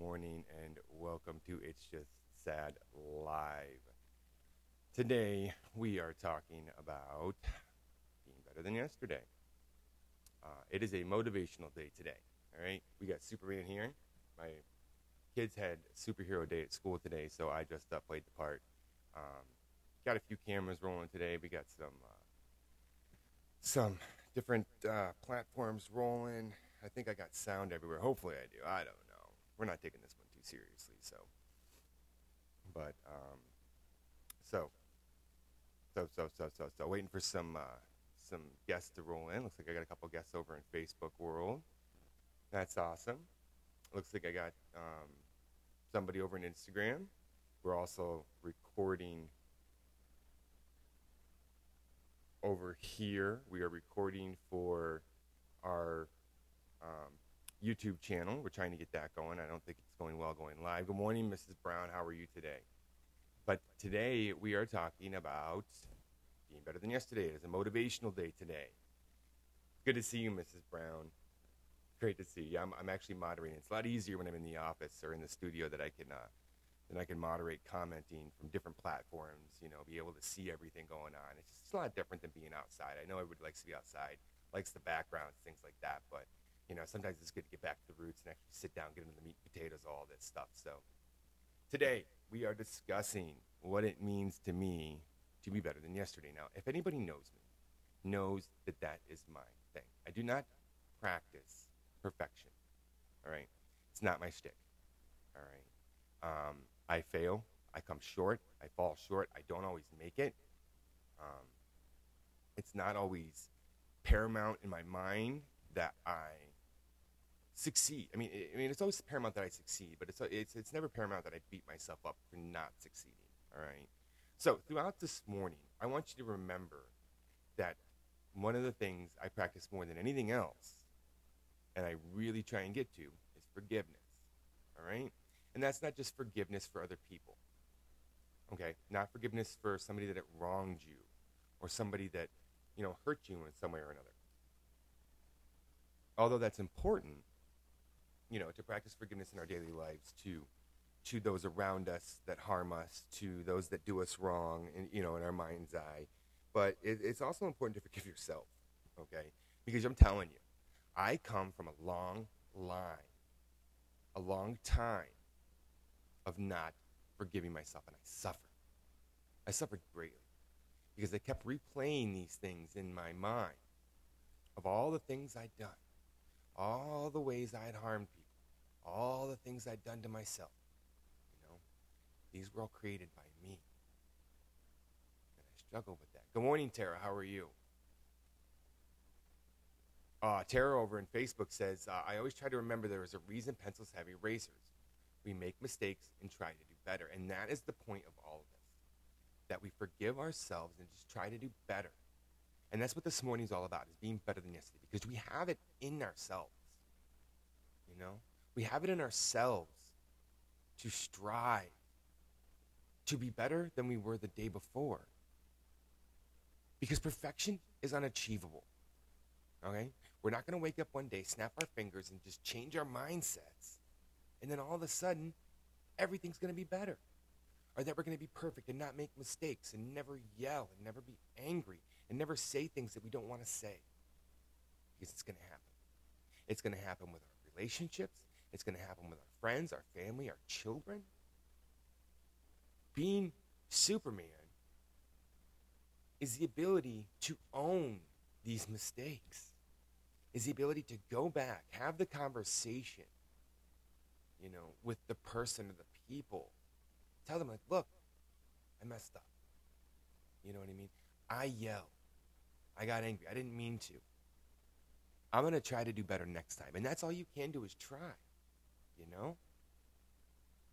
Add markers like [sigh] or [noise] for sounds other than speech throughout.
morning, and welcome to It's Just Sad Live. Today, we are talking about being better than yesterday. Uh, it is a motivational day today, all right? We got Superman here. My kids had superhero day at school today, so I just uh, played the part. Um, got a few cameras rolling today. We got some uh, some different uh, platforms rolling. I think I got sound everywhere. Hopefully, I do. I don't know. We're not taking this one too seriously, so. But um, so, so, so, so, so, so, waiting for some uh, some guests to roll in. Looks like I got a couple guests over in Facebook world. That's awesome. Looks like I got um, somebody over in Instagram. We're also recording over here. We are recording for our um, YouTube channel. We're trying to get that going. I don't think it's going well going live. Good morning, Mrs. Brown. How are you today? But today we are talking about being better than yesterday. It is a motivational day today. Good to see you, Mrs. Brown. Great to see you. I'm, I'm actually moderating. It's a lot easier when I'm in the office or in the studio that I can uh, then I can moderate commenting from different platforms. You know, be able to see everything going on. It's just a lot different than being outside. I know everybody likes to be outside, likes the backgrounds, things like that, but you know, sometimes it's good to get back to the roots and actually sit down, get into the meat and potatoes, all this stuff. So today we are discussing what it means to me to be better than yesterday. Now, if anybody knows me, knows that that is my thing. I do not practice perfection. All right, it's not my shtick. All right, um, I fail. I come short. I fall short. I don't always make it. Um, it's not always paramount in my mind that I succeed. I mean, I mean, it's always paramount that I succeed, but it's it's it's never paramount that I beat myself up for not succeeding. All right. So throughout this morning, I want you to remember that one of the things I practice more than anything else, and I really try and get to, is forgiveness. All right. And that's not just forgiveness for other people. Okay, not forgiveness for somebody that wronged you, or somebody that you know hurt you in some way or another. Although that's important, you know, to practice forgiveness in our daily lives to to those around us that harm us, to those that do us wrong, in, you know, in our mind's eye. But it, it's also important to forgive yourself, okay? Because I'm telling you, I come from a long line, a long time of not forgiving myself, and I suffered. I suffered greatly because I kept replaying these things in my mind of all the things I'd done, all the ways I'd harmed people all the things I'd done to myself. You know, these were all created by me. And I struggle with that. Good morning, Tara. How are you? Uh, Tara over in Facebook says, uh, I always try to remember there is a reason pencils have erasers. We make mistakes and try to do better. And that is the point of all of this that we forgive ourselves and just try to do better. And that's what this morning is all about, is being better than yesterday, because we have it in ourselves. You know? We have it in ourselves to strive to be better than we were the day before. Because perfection is unachievable. Okay? We're not going to wake up one day, snap our fingers, and just change our mindsets. And then all of a sudden, everything's going to be better. Or that we're going to be perfect and not make mistakes and never yell and never be angry and never say things that we don't want to say. Because it's going to happen. It's going to happen with our relationships. It's going to happen with our friends, our family, our children. Being Superman is the ability to own these mistakes, is the ability to go back, have the conversation, you know, with the person or the people. Tell them, like, look, I messed up. You know what I mean? I yelled. I got angry. I didn't mean to. I'm going to try to do better next time. And that's all you can do is try you know?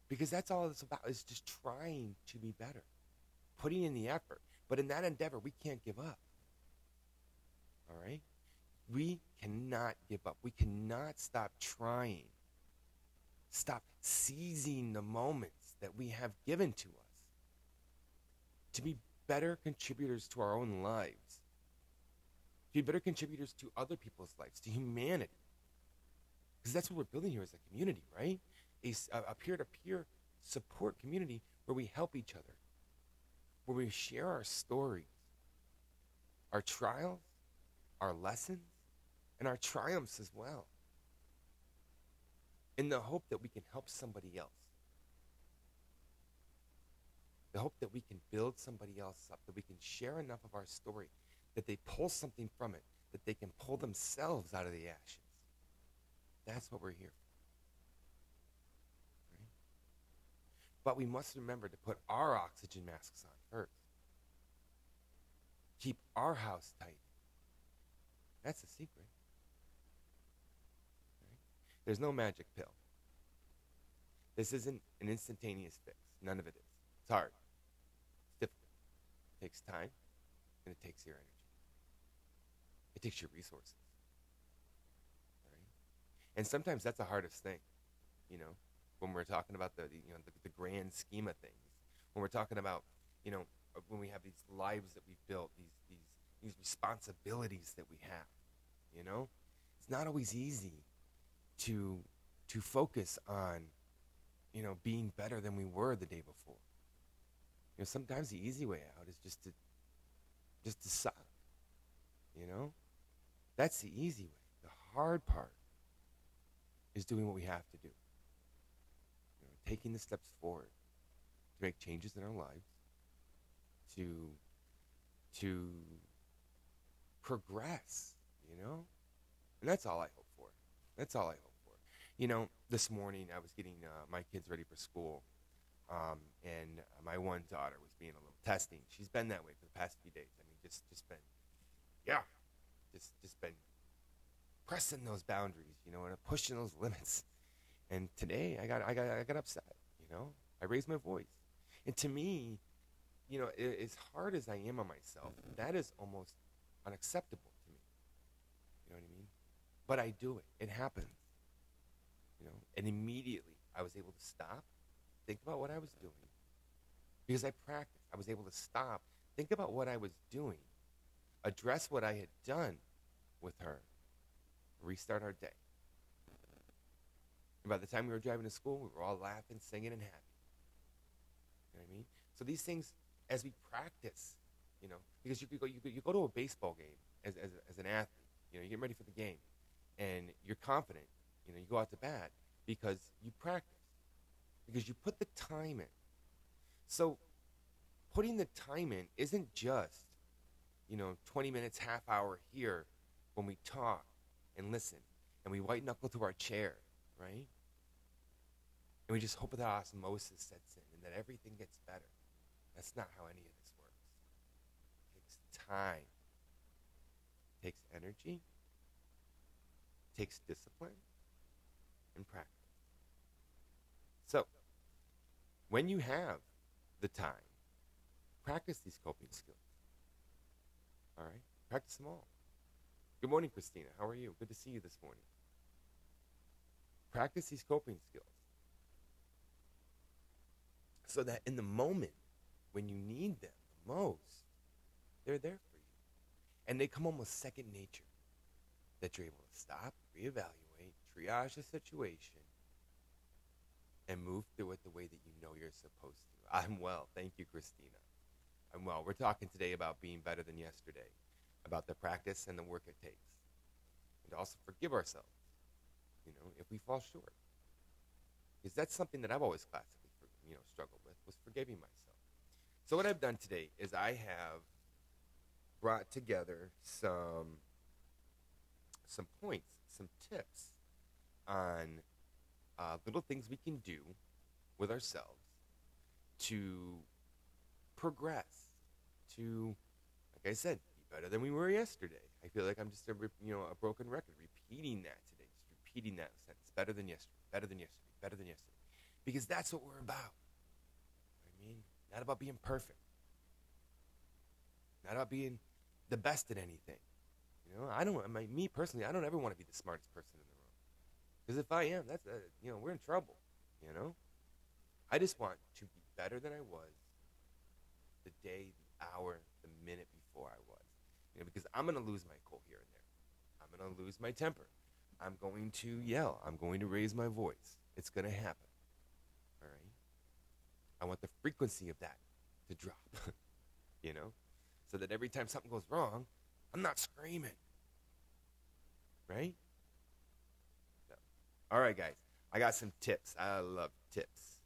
Because that's all it's about is just trying to be better, putting in the effort. But in that endeavor, we can't give up. All right? We cannot give up. We cannot stop trying. Stop seizing the moments that we have given to us to be better contributors to our own lives, to be better contributors to other people's lives, to humanity. Because that's what we're building here as a community, right? A peer-to-peer support community where we help each other, where we share our stories, our trials, our lessons, and our triumphs as well, in the hope that we can help somebody else. The hope that we can build somebody else up, that we can share enough of our story, that they pull something from it, that they can pull themselves out of the ashes. That's what we're here for. Right? But we must remember to put our oxygen masks on first. Keep our house tight. That's the secret. Right? There's no magic pill. This isn't an instantaneous fix. None of it is. It's hard. It's difficult. It takes time and it takes your energy. It takes your resources. And sometimes that's the hardest thing, you know, when we're talking about the, the, you know the, the grand scheme of things. When we're talking about, you know, uh, when we have these lives that we've built, these these these responsibilities that we have, you know, it's not always easy to to focus on, you know, being better than we were the day before. You know, sometimes the easy way out is just to just to suck. You know? That's the easy way. The hard part is doing what we have to do. You know, taking the steps forward to make changes in our lives, to to progress, you know? And that's all I hope for. That's all I hope for. You know, this morning I was getting uh, my kids ready for school, um, and my one daughter was being a little testing. She's been that way for the past few days. I mean, just just been, yeah, just just been pressing those boundaries, you know, and pushing those limits. And today I got I got I got upset. You know, I raised my voice, and to me, you know, a- as hard as I am on myself, that is almost unacceptable to me. You know what I mean? But I do it. It happens. You know, and immediately I was able to stop, think about what I was doing, because I practiced. I was able to stop, think about what I was doing, address what I had done with her, restart our day. And by the time we were driving to school, we were all laughing, singing, and happy. You know what I mean? So these things, as we practice, you know, because you could go, you, could, you go to a baseball game as, as, as an athlete, you know, you get ready for the game, and you're confident, you know, you go out to bat because you practice, because you put the time in. So putting the time in isn't just, you know, 20 minutes, half hour here when we talk and listen and we white knuckle to our chair, right? And we just hope that osmosis sets in and that everything gets better. That's not how any of this works. It takes time, it takes energy, it takes discipline, and practice. So, when you have the time, practice these coping skills. All right? Practice them all. Good morning, Christina. How are you? Good to see you this morning. Practice these coping skills so that in the moment when you need them the most, they're there for you. And they come almost second nature. That you're able to stop, reevaluate, triage the situation, and move through it the way that you know you're supposed to. I'm well. Thank you, Christina. I'm well. We're talking today about being better than yesterday, about the practice and the work it takes, and also forgive ourselves, you know, if we fall short. Because that's something that I've always classically, you know, struggled with, was forgiving myself. So what I've done today is I have brought together some some points, some tips on uh, little things we can do with ourselves to progress, to, like I said, better than we were yesterday. I feel like I'm just a you know a broken record, repeating that today, just repeating that sentence. Better than yesterday. Better than yesterday. Better than yesterday. Because that's what we're about. I mean, not about being perfect. Not about being the best at anything. You know, I don't. I mean, me personally, I don't ever want to be the smartest person in the room. Because if I am, that's uh, you know, we're in trouble. You know, I just want to be better than I was the day, the hour, the minute before I was. You know, because I'm gonna lose my cool here and there. I'm gonna lose my temper. I'm going to yell. I'm going to raise my voice. It's gonna happen. All right? I want the frequency of that to drop, [laughs] you know, so that every time something goes wrong, I'm not screaming. Right? So, all right, guys. I got some tips. I love tips.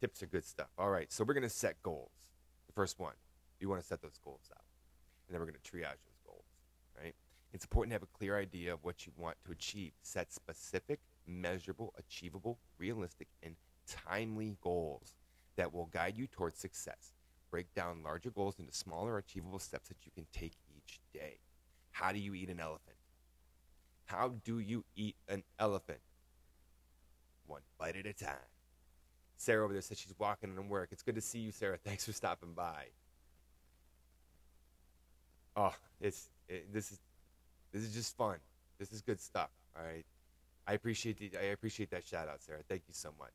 Tips are good stuff. All right, so we're going to set goals. The first one, you want to set those goals out. And then we're going to triage those goals, right? It's important to have a clear idea of what you want to achieve. Set specific, measurable, achievable, realistic, and timely goals that will guide you towards success. Break down larger goals into smaller, achievable steps that you can take each day. How do you eat an elephant? How do you eat an elephant? One bite at a time. Sarah over there says she's walking in work. It's good to see you, Sarah. Thanks for stopping by. Oh, it's it, this is this is just fun. This is good stuff. All right, I appreciate the, I appreciate that shout out, Sarah. Thank you so much.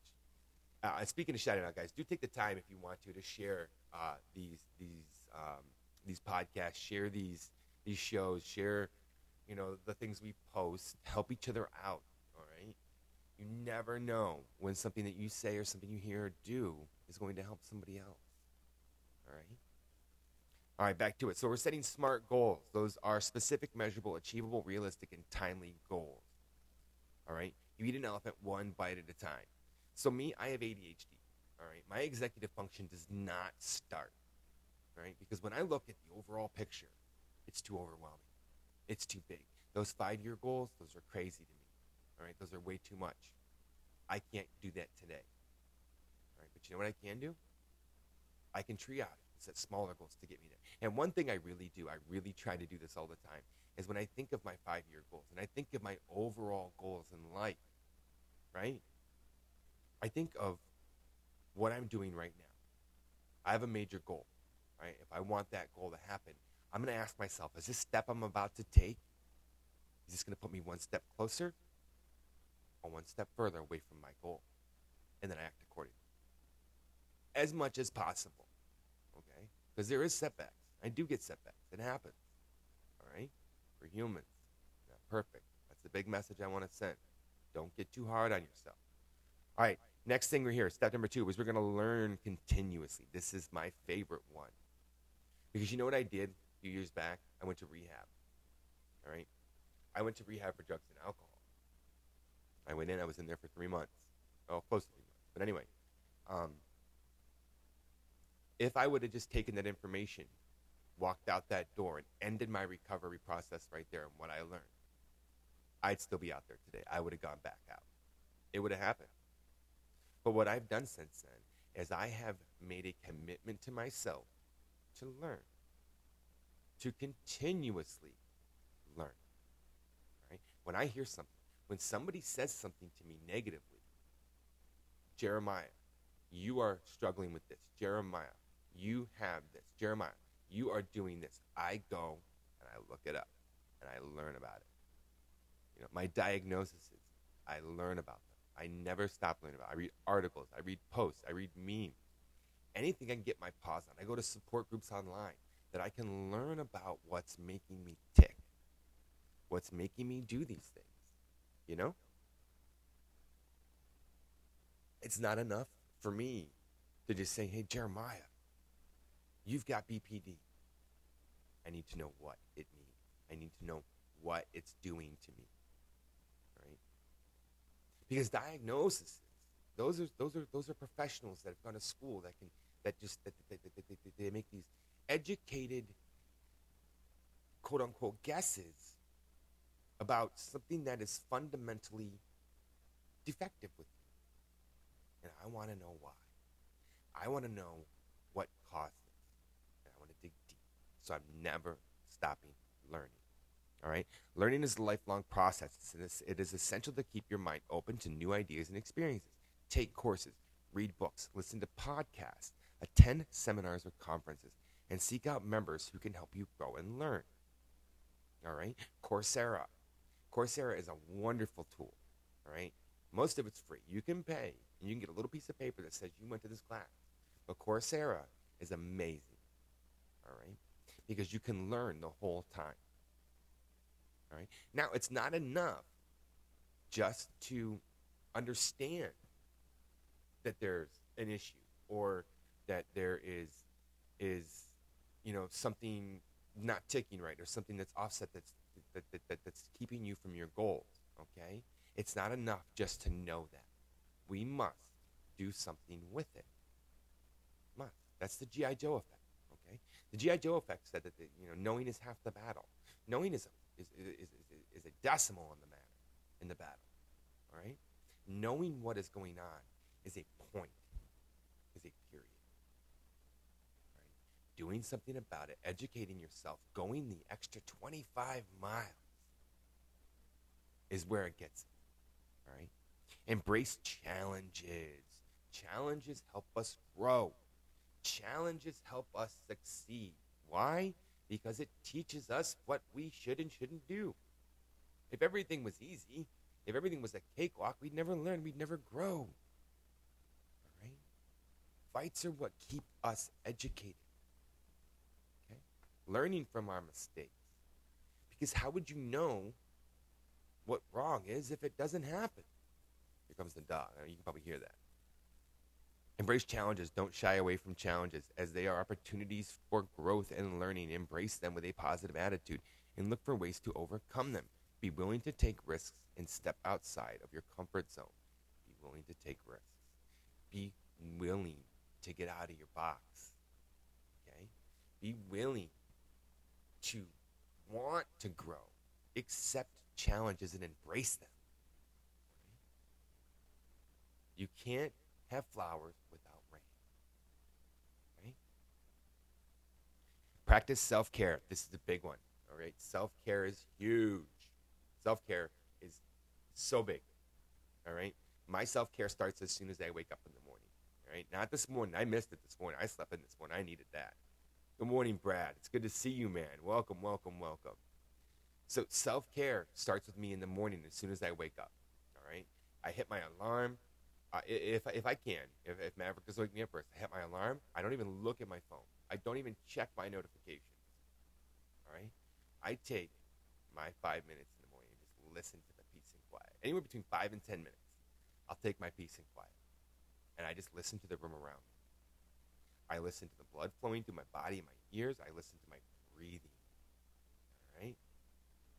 Uh, speaking of shout out, guys, do take the time if you want to to share uh, these these um, these podcasts, share these these shows, share you know the things we post, help each other out. All right, you never know when something that you say or something you hear or do is going to help somebody else. All right. All right, back to it. So we're setting SMART goals. Those are specific, measurable, achievable, realistic, and timely goals. All right. You eat an elephant one bite at a time. So me, I have ADHD. All right. My executive function does not start. All right. Because when I look at the overall picture, it's too overwhelming. It's too big. Those five year goals, those are crazy to me. All right. Those are way too much. I can't do that today. All right. But you know what I can do? I can triage set smaller goals to get me there. And one thing I really do, I really try to do this all the time, is when I think of my five year goals and I think of my overall goals in life, right? I think of what I'm doing right now. I have a major goal, right? If I want that goal to happen, I'm going to ask myself, is this step I'm about to take, is this going to put me one step closer or one step further away from my goal? And then I act accordingly. As much as possible? Because there is setbacks. I do get setbacks. It happens, all right? We're humans. Not perfect. That's the big message I want to send. Don't get too hard on yourself. All right, next thing we're here, step number two, is we're going to learn continuously. This is my favorite one. Because you know what I did a few years back? I went to rehab. All right? I went to rehab for drugs and alcohol. I went in, I was in there for three months. Oh, close to three months. But anyway, um, if I would have just taken that information, walked out that door, and ended my recovery process right there and what I learned, I'd still be out there today. I would have gone back out. It would have happened. But what I've done since then is I have made a commitment to myself to learn, to continuously learn. Right? When I hear something, when somebody says something to me negatively, Jeremiah, you are struggling with this. Jeremiah, you have this. Jeremiah, you are doing this. I go and I look it up and I learn about it. You know, my diagnoses, I learn about them. I never stop learning about. It. I read articles, I read posts, I read memes. Anything I can get my paws on. I go to support groups online that I can learn about what's making me tick, what's making me do these things. You know? It's not enough for me to just say, hey, Jeremiah, you've got BPD. I need to know what it means. I need to know what it's doing to me. Right? Because diagnoses, those are those are those are professionals that have gone to school that can that just that, that, that, that they make these educated quote unquote guesses about something that is fundamentally defective with you. And I want to know why. I want to know what caused it. And I want to dig deep. So I'm never stopping learning. All right? Learning is a lifelong process. It is essential to keep your mind open to new ideas and experiences. Take courses, read books, listen to podcasts, attend seminars or conferences, and seek out members who can help you grow and learn. All right? Coursera. Coursera is a wonderful tool. All right? Most of it's free. You can pay, and you can get a little piece of paper that says you went to this class. But Coursera is amazing. All right? Because you can learn the whole time. All right? Now, it's not enough just to understand that there's an issue or that there is is you know something not ticking right or something that's offset that's that, that, that, that's keeping you from your goals okay? It's not enough just to know that. We must do something with it. Must. That's the G.I. Joe effect the G.I. Joe effect said that the, you know knowing is half the battle knowing is a, is, is, is, a decimal in the matter in the battle all right knowing what is going on is a point is a period doing something about it, educating yourself, going the extra 25 miles is where it gets. All right? Embrace challenges. Challenges help us grow. Challenges help us succeed. Why? Because it teaches us what we should and shouldn't do. If everything was easy, if everything was a cakewalk, we'd never learn, we'd never grow. All right? Fights are what keep us educated Okay? learning from our mistakes. Because how would you know what wrong is if it doesn't happen? Here comes the dog. You can probably hear that. Embrace challenges. Don't shy away from challenges as they are opportunities for growth and learning. Embrace them with a positive attitude and look for ways to overcome them. Be willing to take risks and step outside of your comfort zone. Be willing to take risks. Be willing to get out of your box. Okay? Be willing to want to grow, accept challenges and embrace them. You can't have flowers Practice self care. This is a big one. All right. Self care is huge. Self care is so big. All right. My self care starts as soon as I wake up in the morning. All right. Not this morning. I missed it this morning. I slept in this morning. I needed that. Good morning, Brad. It's good to see you, man. Welcome, welcome, welcome. So self care starts with me in the morning as soon as I wake up. All right, I hit my alarm. Uh, if if I can, if, if Maverick is waking me up first, I hit my alarm. I don't even look at my phone. I don't even check my notifications. All right, I take my five minutes in the morning and just listen to the peace and quiet. Anywhere between five and ten minutes, I'll take my peace and quiet, and I just listen to the room around me. I listen to the blood flowing through my body and my ears. I listen to my breathing. All right?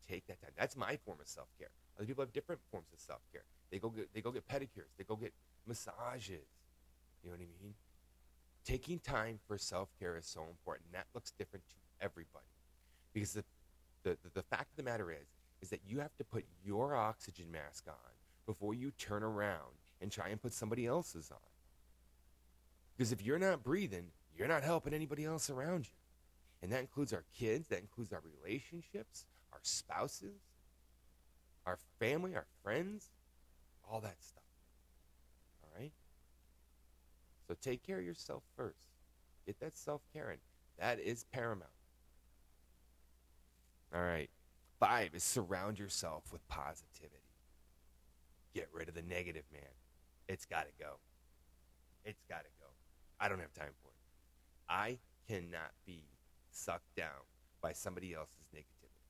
Take that time. That's my form of self care. Other people have different forms of self care. They go get they go get pedicures. They go get massages. You know what I mean? Taking time for self care is so important. That looks different to everybody. Because the, the, the, the fact of the matter is, is that you have to put your oxygen mask on before you turn around and try and put somebody else's on. Because if you're not breathing, you're not helping anybody else around you. And that includes our kids, that includes our relationships, our spouses, our family, our friends, all that stuff. All right? So take care of yourself first. Get that self care in. That is paramount. All right. Five is surround yourself with positivity. Get rid of the negative, man. It's got to go. It's got to go. I don't have time for it. I cannot be sucked down by somebody else's negativity.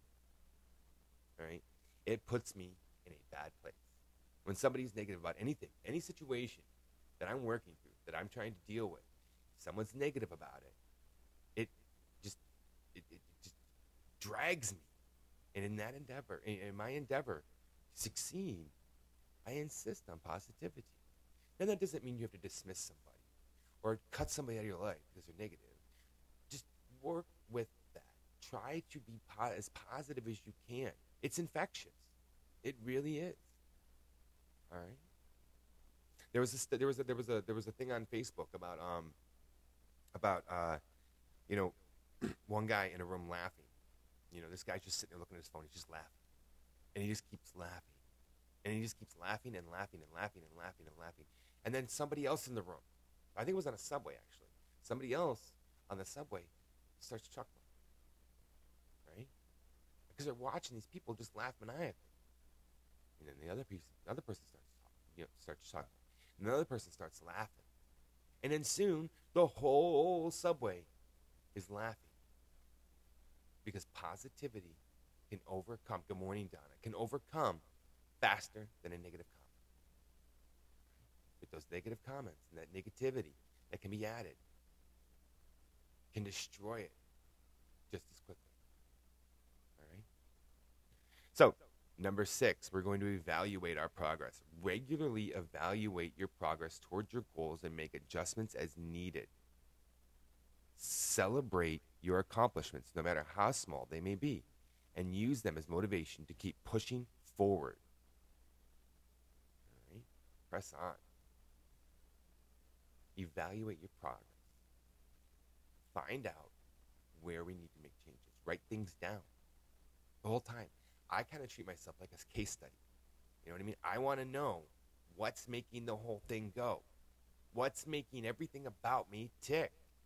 All right? It puts me in a bad place. When somebody's negative about anything, any situation that I'm working through, that I'm trying to deal with, someone's negative about it, it just it, it just drags me. And in that endeavor, in my endeavor to succeed, I insist on positivity. Now that doesn't mean you have to dismiss somebody or cut somebody out of your life because they're negative. Just work with that. Try to be po- as positive as you can. It's infectious. It really is. All right. There was a there was a there was a there was a thing on Facebook about um about uh you know [clears throat] one guy in a room laughing. You know, this guy's just sitting there looking at his phone. He's just laughing, and he just keeps laughing, and he just keeps laughing and laughing and laughing and laughing and laughing. And then somebody else in the room I think it was on a subway actually. Somebody else on the subway starts chuckling, right? Because they're watching these people just laugh maniacally, and then the other piece, the other person starts, you know, starts chuckling, and the other person starts laughing, and then soon the whole subway is laughing because positivity can overcome. Good morning, Donna. Can overcome faster than a negative comment with those negative comments and that negativity, that can be added, can destroy it just as quickly. All right? So, number six, we're going to evaluate our progress. Regularly evaluate your progress towards your goals and make adjustments as needed. Celebrate your accomplishments, no matter how small they may be, and use them as motivation to keep pushing forward. All right? Press on. Evaluate your progress. Find out where we need to make changes. Write things down the whole time. I kind of treat myself like a case study. You know what I mean? I want to know what's making the whole thing go, what's making everything about me tick.